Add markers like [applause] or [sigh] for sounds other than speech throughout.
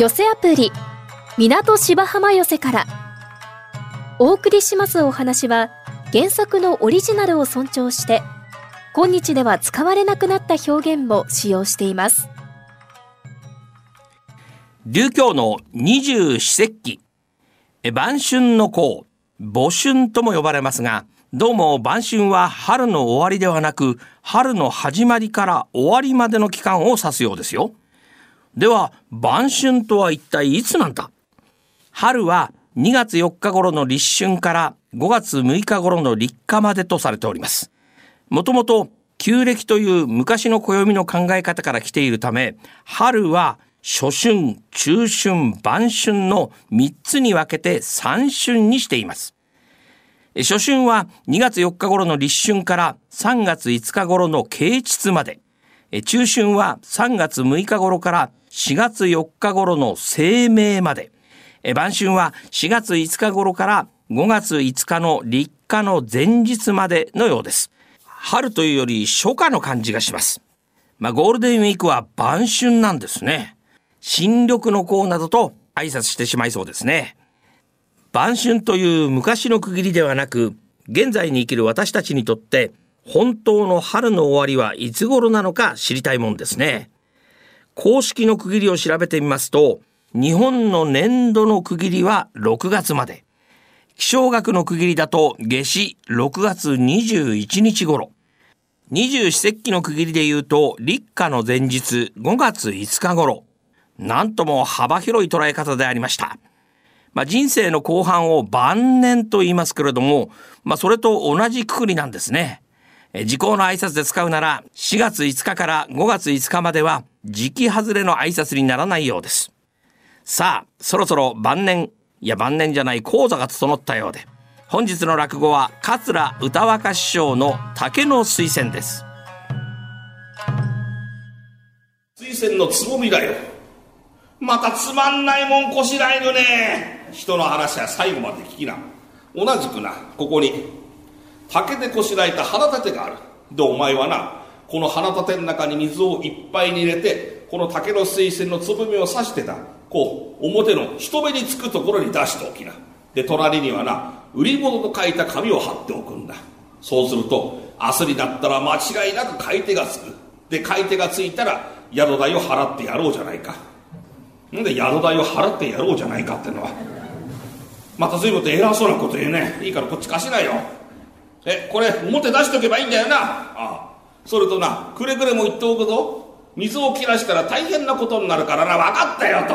寄せアプリ港芝浜寄せから。お送りしますお話は原作のオリジナルを尊重して今日では使われなくなった表現も使用しています。琉教の二十四節気。晩春の候母春とも呼ばれますがどうも晩春は春の終わりではなく春の始まりから終わりまでの期間を指すようですよ。では晩春とは一体いつなんだ？春は2月4日頃の立春から5月6日頃の立夏までとされておりますもともと旧暦という昔の暦の考え方から来ているため春は初春、中春、晩春の3つに分けて三春にしています。初春は2月4日頃の立春から3月5日頃の啓蟄まで。中春は3月6日頃から4月4日頃の清明まで。晩春は4月5日頃から5月5日の立夏の前日までのようです。春というより初夏の感じがします。まあ、ゴールデンウィークは晩春なんですね。新緑の子などと挨拶してしまいそうですね。晩春という昔の区切りではなく、現在に生きる私たちにとって、本当の春の終わりはいつ頃なのか知りたいもんですね。公式の区切りを調べてみますと、日本の年度の区切りは6月まで。気象学の区切りだと夏至6月21日頃。二十四節気の区切りで言うと立夏の前日5月5日頃。なんとも幅広い捉え方でありました。まあ、人生の後半を晩年と言いますけれども、まあ、それと同じくくりなんですね。時効の挨拶で使うなら4月5日から5月5日までは時期外れの挨拶にならないようです。さあ、そろそろ晩年、いや晩年じゃない講座が整ったようで、本日の落語は桂歌若師匠の竹の推薦です。推薦のつぼみだよ。またつまんないもんこしらえるね人の話は最後まで聞きな同じくなここに竹でこしらえた腹立てがある。でお前はなこの腹立ての中に水をいっぱいに入れてこの竹の水仙のつぶみを刺してたこう表の人目につくところに出しておきな。で隣にはな売り物と書いた紙を貼っておくんだ。そうすると明日になったら間違いなく買い手がつく。で買い手がついたら宿代を払ってやろうじゃないか。んで宿代を払ってやろうじゃないかってのは。また随分と偉そうなこと言うね。いいからこっち貸しなよ。えこれ表出しとけばいいんだよな。ああ。それとなくれぐれも言っておくぞ。水を切らしたら大変なことになるからな。分かったよと。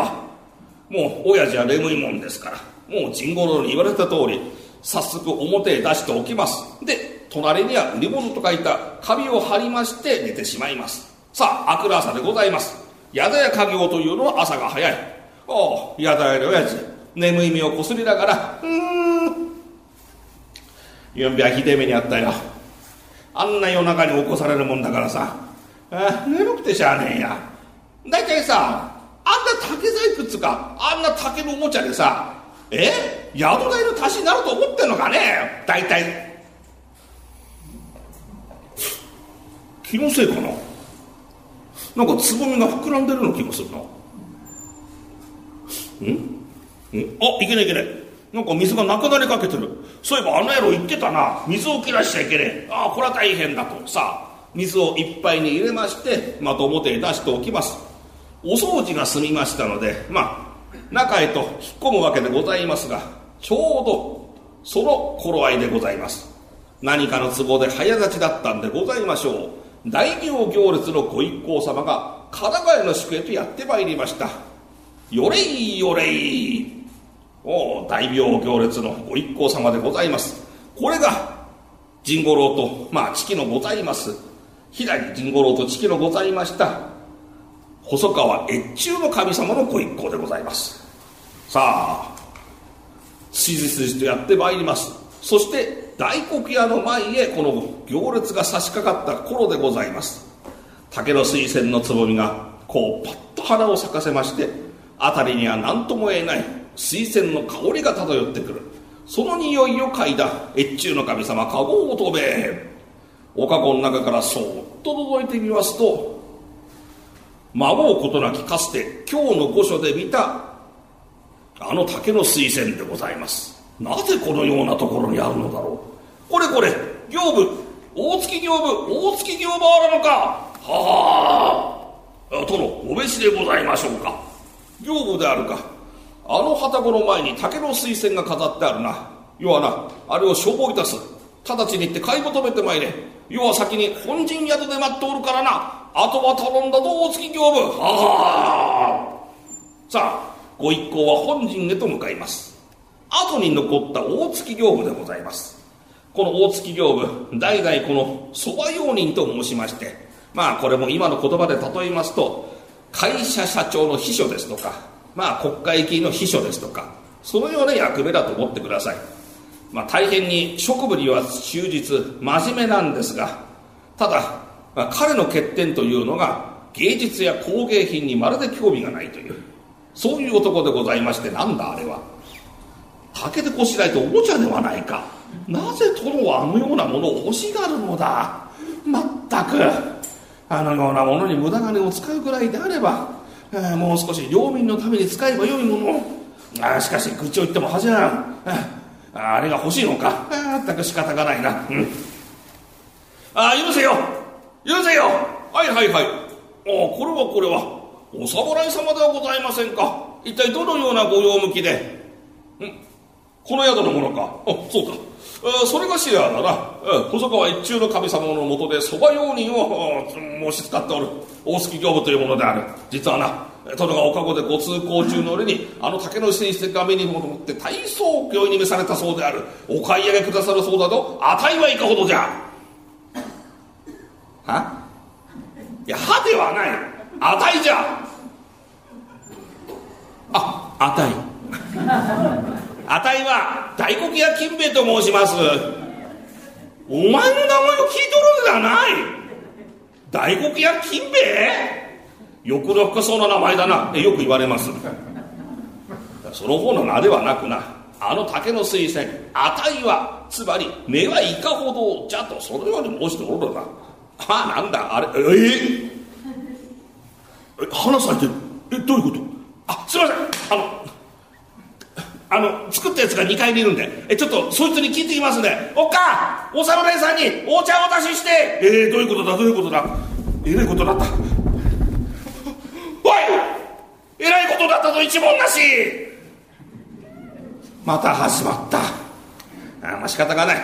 もう親父は眠いもんですから。もう甚五郎に言われた通り早速表へ出しておきます。で隣には売り物と書いた紙を貼りまして寝てしまいます。さあ明くる朝でございます。宿屋家業というのは朝が早い。おお宿屋で親父眠い目をこすりながらうんゆんべはひでえ目にあったよ。あんな夜中に起こされるもんだからさ。あ眠くてしゃあねえや。大体さあんな竹細工っつかあんな竹のおもちゃでさえ宿代の足しになると思ってんのかね。大体。気のせいかな。なんかつぼみが膨らんでるような気がするな。ん？うん？あ、いけないいけない。なんか水がなくなりかけてる。そういえばあの野郎言ってたな。水を切らしちゃいけねえ。ああ、これは大変だと。さあ、水をいっぱいに入れまして、また表へ出しておきます。お掃除が済みましたので、まあ、中へと引っ込むわけでございますが、ちょうどその頃合いでございます。何かの都合で早立ちだったんでございましょう。大名行列のご一行様が神奈川の宿へとやってまいりましたよれいよれいお大名行列のご一行様でございます。これが甚五郎とまあ父のございます。左甚五郎と父のございました細川越中の神様のご一行でございます。さあ筋筋とやってまいります。そして大黒屋の前へこの行列が差し掛かった頃でございます。竹の水仙のつぼみがこうパッと花を咲かせまして辺りには何とも言えない水仙の香りが漂ってくる。その匂いを嗅いだ。越中の神様かごを飛べおかごの中からそっと覗いてみますと孫うことなきかつて今日の御所で見たあの竹の水仙でございます。なぜこのようなところにあるのだろう。これこれ行部大月行部大月行部あらぬか。はあ殿お召しでございましょうか。行部であるか。あの旅籠の前に竹の水仙が飾ってあるな。要はなあれを消防いたす。直ちに行って買い求めてまいれ。要は先に本陣宿で待っておるからな。あとは頼んだぞ大月行部。はあさあご一行は本陣へと向かいます。後に残った大月行部でございます。この大月行部代々この蕎麦用人と申しまして。まあこれも今の言葉で例えますと会社社長の秘書ですとかまあ国会議員の秘書ですとかそのような役目だと思ってください。まあ大変に職務には忠実真面目なんですがただ、まあ、彼の欠点というのが芸術や工芸品にまるで興味がないというそういう男でございましてなんだあれは。竹でこしらえておもちゃではないか。なぜ殿はあのようなものを欲しがるのだ。まったくあのようなものに無駄金を使うくらいであれば、もう少し領民のために使えばよいもの。をあしかし愚痴を言っても恥じゃんあれが欲しいのか。あったく仕方がないな、うん、あ許せよ。許せよ。はいはいはい。おこれはこれは。お侍様ではございませんか。一体どのようなご用向きで。ん。この宿のものか。あそうか。それがしらだな細川一中の神様のもとでそば用人を申し使っておる。大月行部というものである。実はな殿がおかごでご通行中の折にあの竹の水石が目にもともって大層教に召されたそうである。お買い上げくださるそうだと値はいかほどじゃ。は？いや歯ではない。値じゃ。あ値。値は大黒屋金兵衛と申します。お前の名前を聞いとるんではない。大黒屋金兵衛？欲の深そうな名前だな。よく言われます。その方の名ではなくな。あの竹の水仙。値はつまり目はいかほどじゃと。そのように申しておるのだ。ああなんだあれええ花咲いてる。えどういうこと？あすいません。あのあの作ったやつが2階にいるんで。えちょっとそいつに聞いてきますんで。おっかお侍さんにお茶をお出しして。えー、どういうことだ？どういうことだ？えらいことだった。おいえらいことだったぞ一文なし。また始まった。あまあ仕方がない。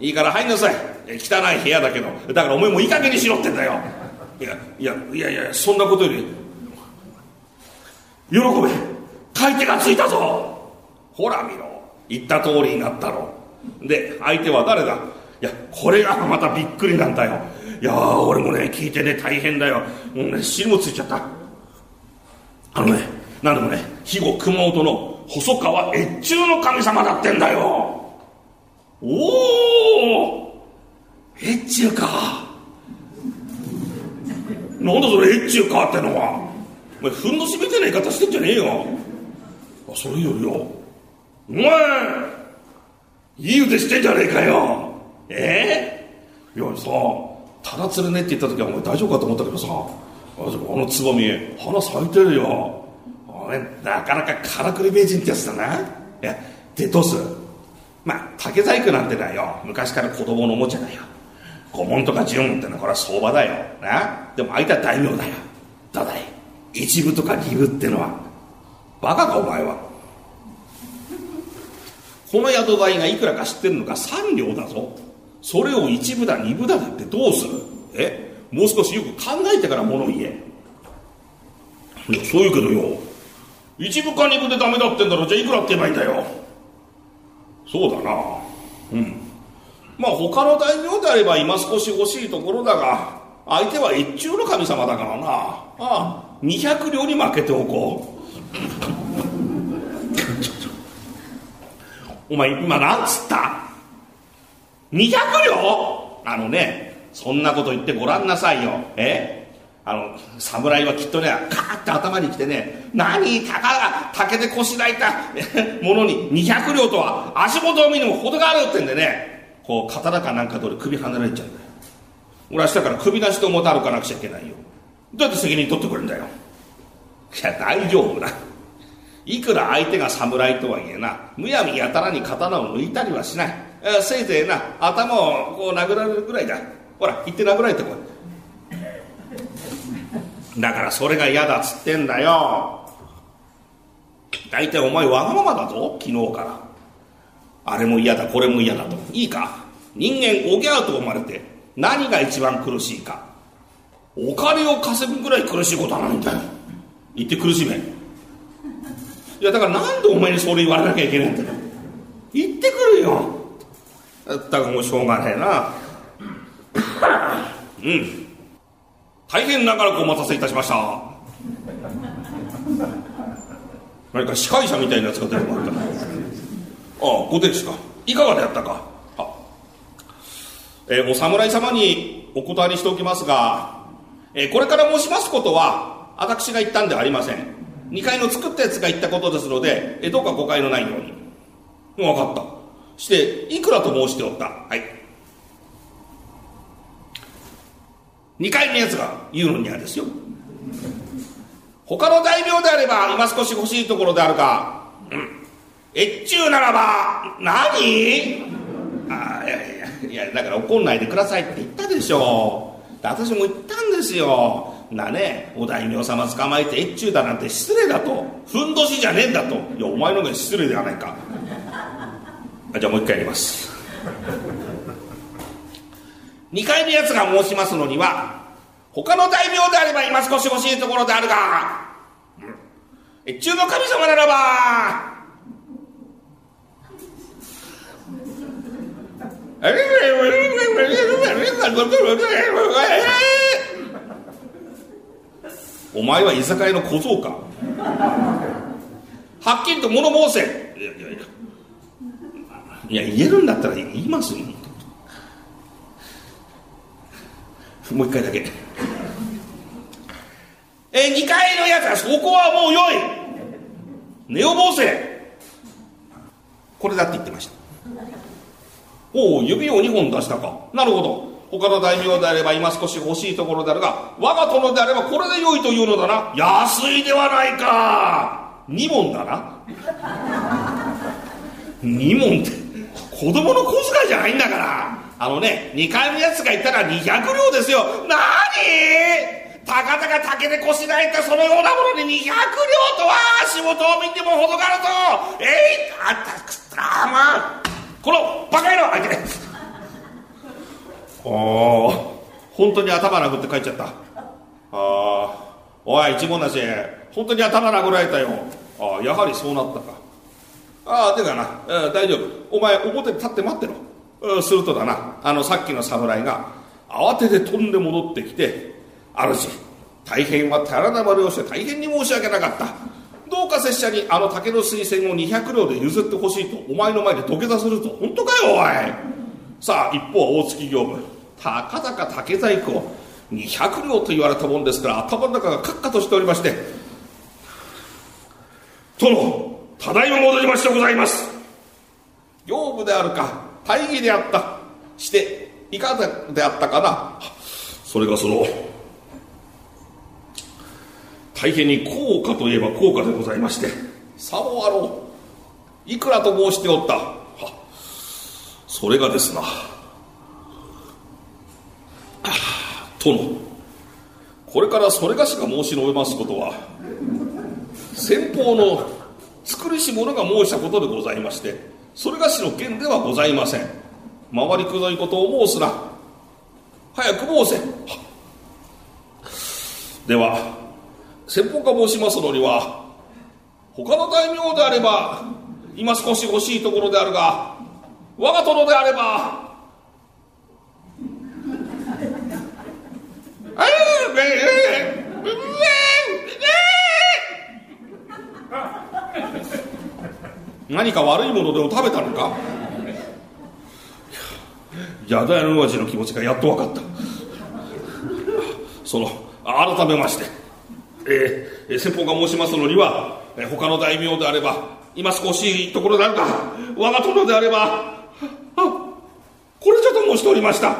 いいから入んなさい。汚い部屋だけど。だからお前もいい加減にしろってんだよ。いやいやいやいやそんなことより喜べ。買い手がついたぞほら見ろ。言った通りになったろ。で相手は誰だ？いやこれがまたびっくりなんだよ。いや俺もね聞いてね大変だよ。もうね汁もついちゃった。あのね何でもね肥後熊本の細川越中の神様だってんだよ。おお越中か。なんだそれ越中かってのは。お前ふんどしみたいな言い方してんじゃねえよ。あそれよりよ。お前いい腕してんじゃねえかよ。え？えー、いやさただ釣れねって言った時はお前大丈夫かと思ったけどさ。あのつぼみ花咲いてるよ。お前なかなかからくり名人ってやつだな。いやでどうする？まあ竹細工なんてのはよ。昔から子供のおもちゃだよ。古文とか十文ってのはこれは相場だよ。な？でも相手は大名だよ。ただい一部とか二部ってのは。バカかお前はこの宿代がいくらか知ってるのか3両だぞ。それを一部だ二部だだってどうする？え？もう少しよく考えてから物言え。いやそう言うけどよ。一部か二部でダメだってんだろ。じゃあいくらって言えばいいんだよ。そうだな。うん。まあ他の大名であれば今少し欲しいところだが相手は一中の神様だからな。ああ200両に負けておこう。お前今なんつった ?200 両？あのね、そんなこと言ってごらんなさいよ。え？あの、侍はきっとね、カーって頭にきてね、何、たかが竹でこしらえた [laughs] ものに200両とは足元を見るも程があるってんでね、こう、刀かなんか通り首離れちゃうんだよ。俺明日から首なしと思って歩かなくちゃいけないよ。どうやって責任取ってくれんだよ。いや大丈夫だいくら相手が侍とはいえなむやみやたらに刀を抜いたりはしない。せいぜいな頭をこう殴られるぐらいだ。ほら行って殴られてこい。だからそれが嫌だっつってんだよ。大体お前わがままだぞ昨日から。あれも嫌だこれも嫌だと。いいか？人間おぎゃうと生まれて何が一番苦しいか。お金を稼ぐぐらい苦しいことはないんだよ。言って苦しめ。いやだからなんでお前にそれ言われなきゃいけないんだよ。言ってくるよ。だかもうしょうがねえな。うん。大変長らくお待たせいたしました。何か司会者みたいなやつが出るもんかああごですか。いかがであったか。えー、お侍様にお断りしておきますが、えー、これから申しますことは私が言ったんではありません。2階の作ったやつが言ったことですので、え、どうか誤解のないように。分かった。していくらと申しておった？はい。2階のやつが言うのにはですよ。他の大名であれば今少し欲しいところであるが、うん、越中ならば何？あいやいやいやだから怒んないでくださいって言ったでしょ。私も言ったんですよ。なねお大名様捕まえて越中だなんて失礼だと。ふんどしじゃねえんだと。いやお前のが失礼ではないか。あじゃあもう一回やります。2階のやつが申しますのには他の大名であれば今少し欲しいところであるが、越中の神様ならば、お前は居酒屋の小僧か。はっきりと物申せ。いやいやいや。いや言えるんだったら言いますよ。もう一回だけ。え、2階のやつはそこはもうよい。寝を申せ。これだって言ってました。おお指を2本出したか。なるほど。他の大名であれば今少し欲しいところであるが我が殿であればこれで良いというのだな。安いではないか。2問だな。2問って子供の小遣いじゃないんだから。あのね2階のやつが言ったら200両ですよ。何？たかたか竹でこしらえたそのようなものに200両とは仕事を見ても程があると。えいあったくったまあこのバカ野郎あいておお本当に頭殴って帰っちゃった。ああおい一文なし。本当に頭殴られたよ。ああやはりそうなったか。ああてかな、えー、大丈夫。お前表に立って待ってろ、うん、するとだな。あのさっきの侍が慌てて飛んで戻ってきて主大変は寺田丸をして大変に申し訳なかった。どうか拙者にあの竹の水仙を200両で譲ってほしいとお前の前で土下座すると本当かよおい。さあ一方は大月業務。たかだか竹細工を200両と言われたもんですから頭の中がカッカとしておりまして殿ただいま戻りましてございます。業務であるか大義であったしていかがであったかな。それがその大変に高価といえば高価でございましてさもあろういくらと申しておった。それがですな。殿。これからそれがしが申し述べますことは先方の作りし者が申したことでございましてそれがしの件ではございません。回りくどいことを申すな。早く申せ。では先方が申しますのには他の大名であれば今少し欲しいところであるが我が殿であれば何か悪いものでも食べたのか？やだやのわしの気持ちがやっと分かった。その改めまして。えー、先方が申しますのには、えー、他の大名であれば今少しいところであるか我が殿であればあこれちょっと申しておりました。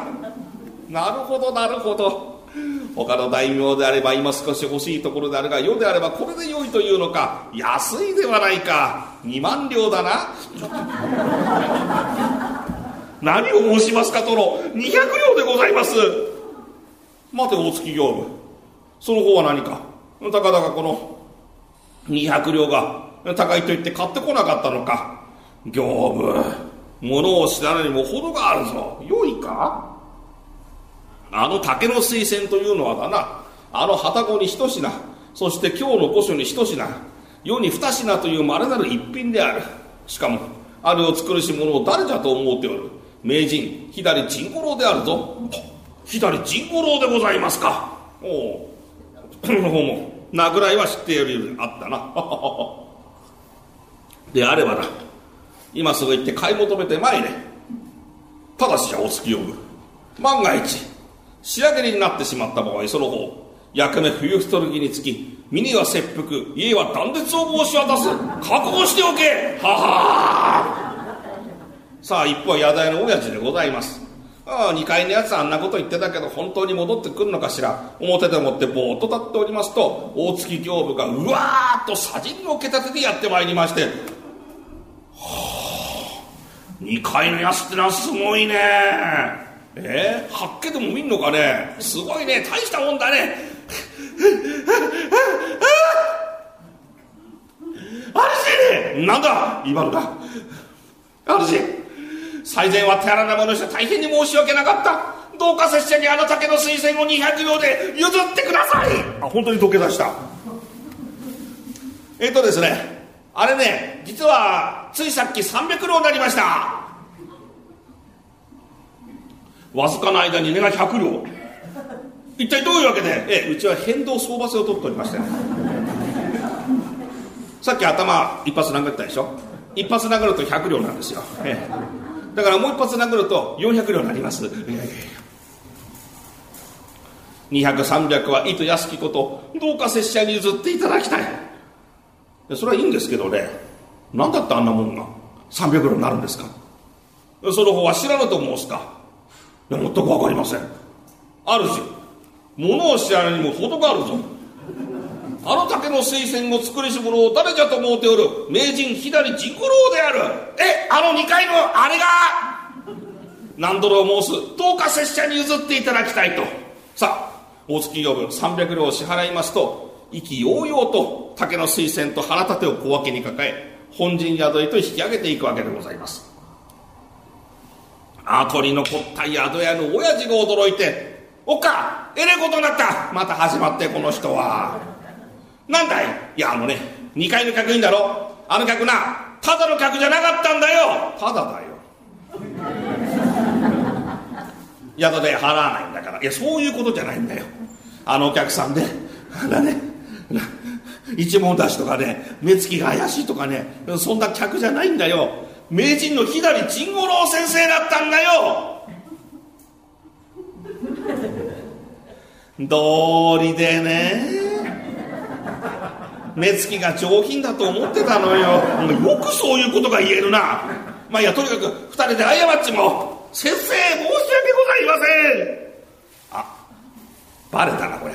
なるほどなるほど。他の大名であれば今少し欲しいところであるが世であればこれで良いというのか。安いではないか。2万両だな。[laughs] 何を申しますか殿200両でございます。待て大月業務。その方は何か。たかだかこの。200両が。高いと言って買ってこなかったのか。業務。物を知らないにも程があるぞ。良いか？あの竹の水仙というのはだなあの旅籠に一品そして今日の御所に一品世に二品という稀なる一品である。しかもあれを作るし者を誰じゃと思うておる。名人左陣五郎であるぞ。左陣五郎でございますか。おおこの方も名ぐらいは知っているように [laughs] あったな。であればな今すぐ行って買い求めてまいれ。ただしじゃお月呼ぶ万が一仕上げになってしまった場合その方役目冬太る儀につき身には切腹家は断絶を申し渡す。覚悟しておけ。はは。さあ一方は宿屋の親父でございます。ああ2階のやつあんなこと言ってたけど本当に戻ってくるのかしら。表でもってぼーっと立っておりますと大月刑部がうわーっと左陣のけたてでやってまいりましてはあ2階のやつってのはすごいね。え？ー、はっけでも見んのかね？すごいね。大したもんだね。あるじなんだ？今のかあるじ最前は手荒なものして大変に申し訳なかった。どうか拙者にあの竹の水仙を200秒で譲ってください。あ本当に溶け出した。えっ、とですね。あれね。実はついさっき300両になりましたわずかな間に値が100両。一体どういうわけで？ええうちは変動相場制を取っておりましてさっき頭一発殴ったでしょ？一発殴ると100両なんですよ、ええ、だからもう一発殴ると400両になります。200300はいと安きことどうか拙者に譲っていただきたい。それはいいんですけどね。何だってあんなもんが？300両になるんですか？その方は知らぬと申すか？いや全く分かりません。あるし物を知らぬにも程があるぞ。あの竹の水仙を作りし者を誰じゃと思うておる名人左陣五郎である。えあの2階のあれが何度も申すどうか拙者に譲っていただきたいと。さあ大月呼ぶ300両を支払いますと意気揚々と竹の水仙と腹立てを小分けに抱え本陣宿へと引き上げていくわけでございます。後に残った宿屋の親父が驚いて「おっかえれことになった。また始まってこの人は。なんだい？いやあのね2階の客いいんだろ？あの客なただの客じゃなかったんだよ。ただだよ。宿で払わないんだから。いやそういうことじゃないんだよ。あのお客さんでだね一文出しとかね目つきが怪しいとかねそんな客じゃないんだよ。名人の左陣五郎先生だったんだよ。道理でね。目つきが上品だと思ってたのよ。よくそういうことが言えるな。まあいやとにかく二人で謝っちも先生申し訳ございません。あバレたなこれ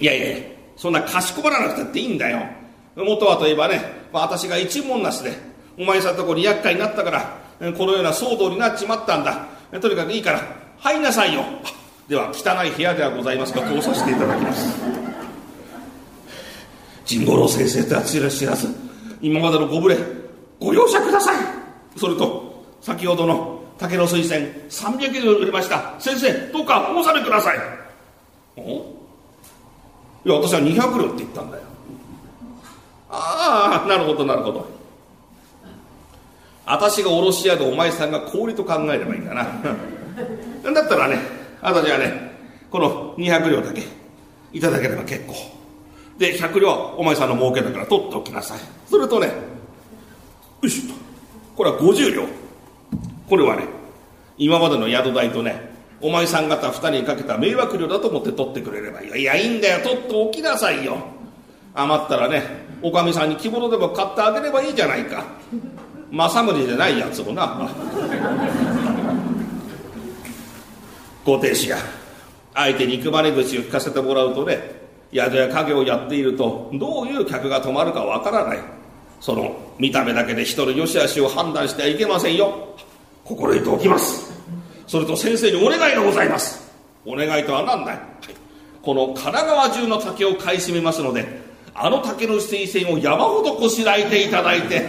いやいやいやそんなかしこまらなくたっていいんだよ。元はといえばね、まあ、私が一文なしでお前さんとこに厄介になったからこのような騒動になっちまったんだ。とにかくいいから入んなさいよ。では汚い部屋ではございますが通させていただきます。神五郎先生とは知らず今までのご無礼ご容赦ください。それと先ほどの竹の水仙300両売れました。先生どうかお納めください。お？いや私は200両って言ったんだよ。ああなるほどなるほど。私が卸屋でお前さんが氷と考えればいいんだな。だったらね私はねこの200両だけいただければ結構。で100両お前さんの儲けだから取っておきなさい。それとねよいしょ。とこれは50両。これはね今までの宿代とねお前さん方2人にかけた迷惑料だと思って取ってくれればいいいやいいんだよ。取っておきなさいよ。余ったらねおかみさんに着物でも買ってあげればいいじゃないか。政宗じゃないやつをな。ご亭主や相手肉まね口を聞かせてもらうとね宿や家業をやっているとどういう客が泊まるかわからない。その見た目だけで人の良し悪しを判断してはいけませんよ。心得ておきます。それと先生にお願いがございます。お願いとは何だい、はい、この神奈川中の竹を買い占めますのであの竹の水仙を山ほどこしらえていただいて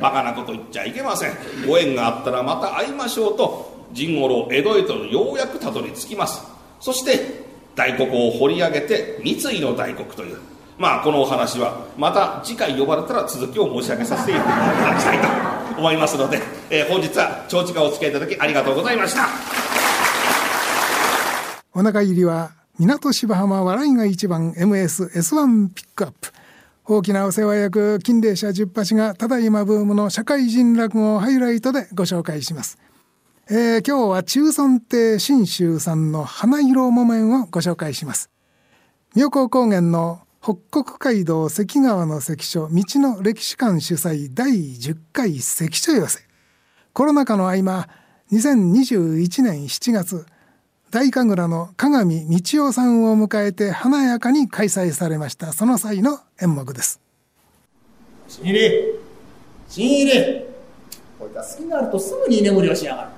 バカなこと言っちゃいけません。ご縁があったらまた会いましょうと甚五郎江戸へとようやくたどり着きます。そして大黒を掘り上げて三井の大黒という。まあこのお話はまた次回呼ばれたら続きを申し上げさせていただきたいと思いますので、えー、本日は長時間お付き合いいただきありがとうございました。お腹入りは港芝浜笑いが一番 MSS1 ピックアップ大きなお世話役金霊社十八がただいまブームの社会人落語をハイライトでご紹介します。えー、今日は中尊亭信州さんの花色木綿をご紹介します。妙高高原の北国街道関川の関所道の歴史館主催第10回関所寄せ。コロナ禍の合間2021年7月大神楽の鏡道夫さんを迎えて華やかに開催されました。その際の演目です。新入り新入りこいつは好きになるとすぐに居眠りをしやがる。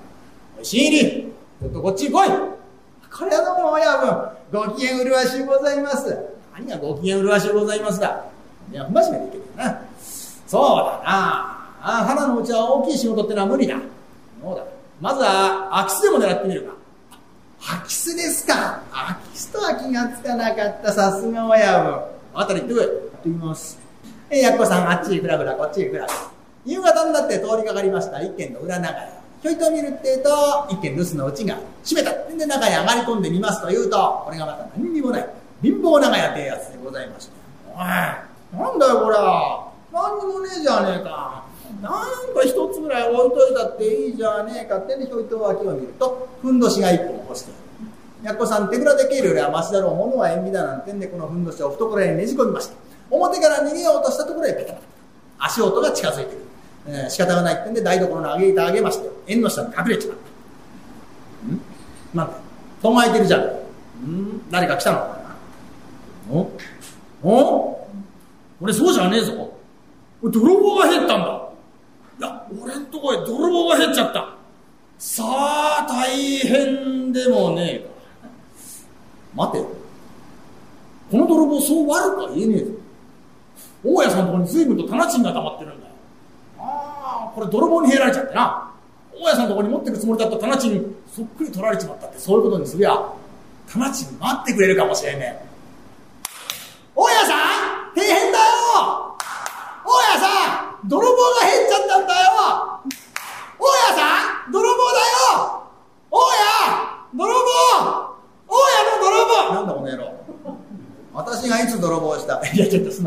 新入りちょっとこっち来い。これはどうも親分ご機嫌麗しゅうございます。何がご機嫌麗しゅうございますだいや不真面目でいけるな。そうだな。あ花のうちは大きい仕事ってのは無理だ。そうだ。まずは空き巣でも狙ってみるか空き巣ですか空き巣とは気がつかなかったさすが親分あたり行ってこい行ってみますえやっこさんあっちへふらふらこっちへふら夕方になって通りかかりました一軒の裏長屋ちょいと見るってえと、一軒留守のうちが閉めた。で、中に上がり込んでみますと言うと、これがまた何にもない。貧乏長屋ってやつでございまして。おい、なんだよこれは。何にもねえじゃねえか。なんか一つぐらい置いといたっていいじゃねえかってね、ひょいと脇を見ると、ふんどしが一本干してある。やっこさん手ぶらでけるよりはマシだろう。物は縁起だなんてんで、このふんどしを懐へねじ込みました。表から逃げようとしたところへペタペタ。足音が近づいてくる。えー、仕方がないってんで台所の上げ板上げまして縁の下に隠れちまったんなんで戸が開いてるじゃんん誰か来たのかなお？お？俺そうじゃねえぞ泥棒が減ったんだ俺んとこへ泥棒が減っちゃった。さあ大変でもねえか。待てよ。この泥棒そう悪くは言えねえぞ。大家さんのとこに随分と棚賃が溜まってるんだよ。ああこれ泥棒に入れられちゃってな。大家さんのとこに持ってくつもりだった棚賃そっくり取られちまったってそういうことにすりゃ棚賃待ってくれるかもしれねえ。大家さん大変だよ大家さん泥棒が減っちゃったんだよ大家さん泥棒だよ大家泥棒大家の泥棒なんだこの野郎私がいつ泥棒したいやちょっとすみ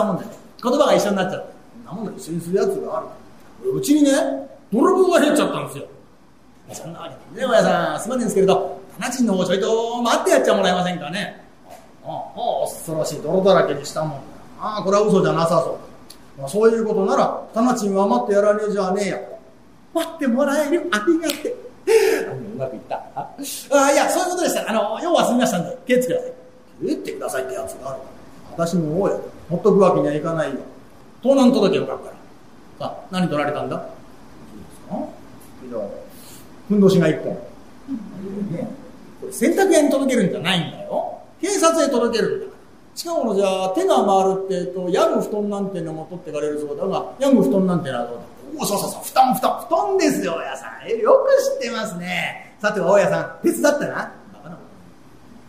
言葉が一緒になっちゃってそんなもんで一緒にするやつがあるうちにね、泥棒が減っちゃったんですよ。そんなわけで、ね、親さん、すまねんですけれど、棚賃の方ちょいと待ってやっちゃもらえませんかね。ああ、恐ろしい泥だらけにしたもんああ、これは嘘じゃなさそう。まあ、そういうことなら、棚賃は待ってやらねえじゃねえや。待ってもらえるありがてうまくいった。ああ、いや、そういうことでした。あの、用は済みましたんで、気をつけください。気ってくださいってやつがある。私の大家、ほっとくわけにはいかないよ。盗難届を書くから。さあ、何取られたんだ？ふんどしが一本。ね、これ洗濯屋に届けるんじゃないんだよ。警察へ届けるんだ。近頃じゃ手が回るってえと、ヤグ布団なんてのも取ってかれるそうだが、ヤグ布団なんてのはどうだ？おお、そうそうそう、布団、布団、布団ですよ、大家さん。え、よく知ってますね。さては、大家さん、手伝ったな。バカな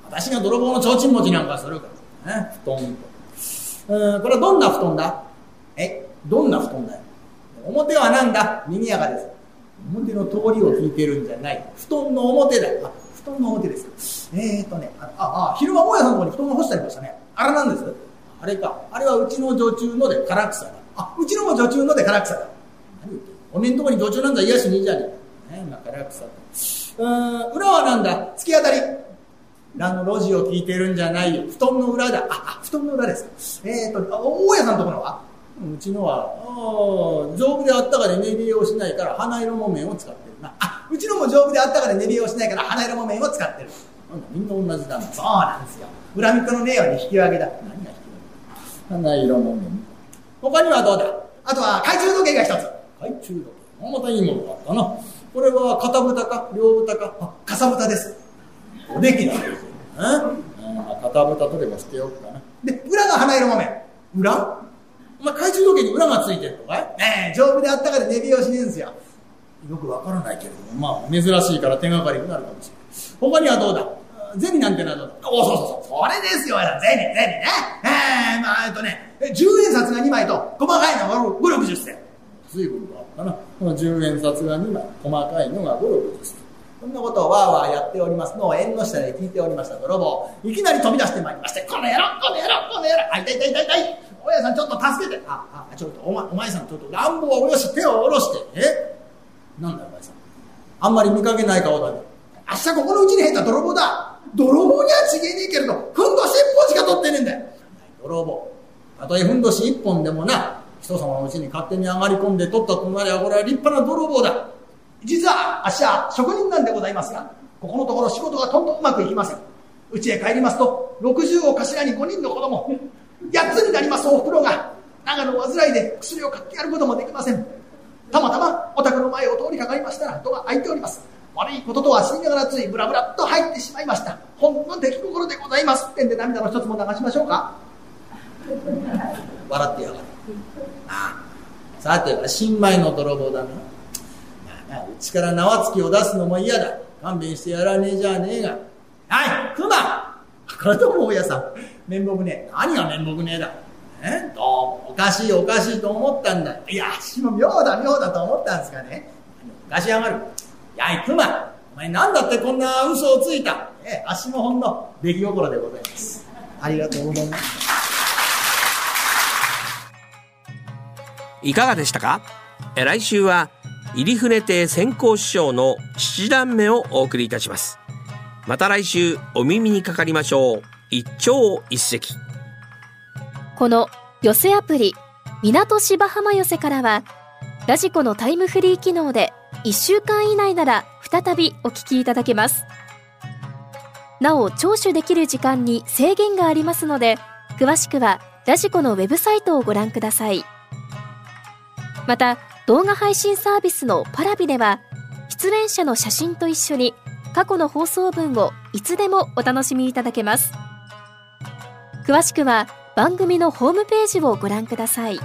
私が泥棒の提灯持ちなんかするから。ね、布団と。うん、これはどんな布団だ？え、どんな布団だよ？表は何だ？賑やかです。表の通りを聞いてるんじゃない。布団の表だよ。あ、布団の表です。えーとね、あ、あ、あ昼間大家さんのとこに布団が干してありましたね。あれなんです？あれか。あれはうちの女中ので唐草だ。あ、うちのも女中ので唐草だ。何言っておめんとこに女中なんざ癒しにいいじゃねえか。ね、まあ、唐草と。うん、裏はなんだ？突き当たり。裏の路地を聞いてるんじゃないよ。布団の裏だ。あ、あ布団の裏です。えーと、大家さんのところは？うちのは、丈夫であったかで寝冷えをしないから花色木綿を使ってるな。あ、うちのも丈夫であったから寝冷をしないから花色木綿を使ってる。みんな同じだそうなんですよ。裏ミットのネオに引き分けだ。何が引き分け花色木綿。他にはどうだ？あとは懐中時計が一つ。懐中時計。またいいものがあったな。これは片蓋か両蓋か？あ傘蓋です。おできなんですよ、うん。まあ、片蓋取ればしておくかな。で裏が花色木綿裏？お前懐中時計に裏がついてるのかい？ええ丈夫であったから寝火をしねえんですよ。よくわからないけれどもまあ珍しいから手がかりになるかもしれない。他にはどうだ？銭なんてのはどうだ？おそうそうそうそれですよ銭銭ね。ええまあえっとね10円札が2枚と細かいのが5、60銭。随分とあったな。この10円札が2枚細かいのが5、60銭こんなことをわーわーやっております。のを縁の下で聞いておりました泥棒。いきなり飛び出してまいりましてこの野郎この野郎この野郎。あ痛い痛い痛い痛い。大家さんちょっと助けて。ああちょっとお前お前さんちょっと乱暴をよし手を下ろして。え？なんだお前さん。あんまり見かけない顔だね。明日ここのうちに入った泥棒だ。泥棒にはちげえねえけれどふんどし一本しか取ってねえんだよ。泥棒。たとえふんどし一本でもな人様のうちに勝手に上がり込んで取ったとなりゃこれは立派な泥棒だ。実はあっしは職人なんでございますがここのところ仕事がとんとうまくいきません。家へ帰りますと60を頭に5人の子供8つになりますおふくろが長野患いで薬を買ってやることもできません。たまたまお宅の前を通りかかりましたら戸が開いております。悪いこととは知りながらついブラブラっと入ってしまいました。ほんの出来心でございます。ってんで涙の一つも流しましょうか。笑ってやがる。ああ。さては新米の泥棒だな。まあなうちから縄付きを出すのも嫌だ。勘弁してやらねえじゃねえが。はい熊。これとも大家さん。面目ねえ。何が面目ねえだ。え？どう？もおかしいおかしいと思ったんだ。いやあっしも妙だ妙だと思ったんですがね。おかしやがる。やい熊。お前なんだってこんな嘘をついた。ええあっしもほんの出来心でございます。ありがとうございます。いかがでしたか？え来週は入船亭先行師匠の七段目をお送りいたします。また来週お耳にかかりましょう。一朝一夕。この寄せアプリ港芝浜寄せからはラジコのタイムフリー機能で1週間以内なら再びお聞きいただけます。なお聴取できる時間に制限がありますので詳しくはラジコのウェブサイトをご覧ください。また動画配信サービスのパラビでは出演者の写真と一緒に過去の放送分をいつでもお楽しみいただけます詳しくは番組のホームページをご覧ください。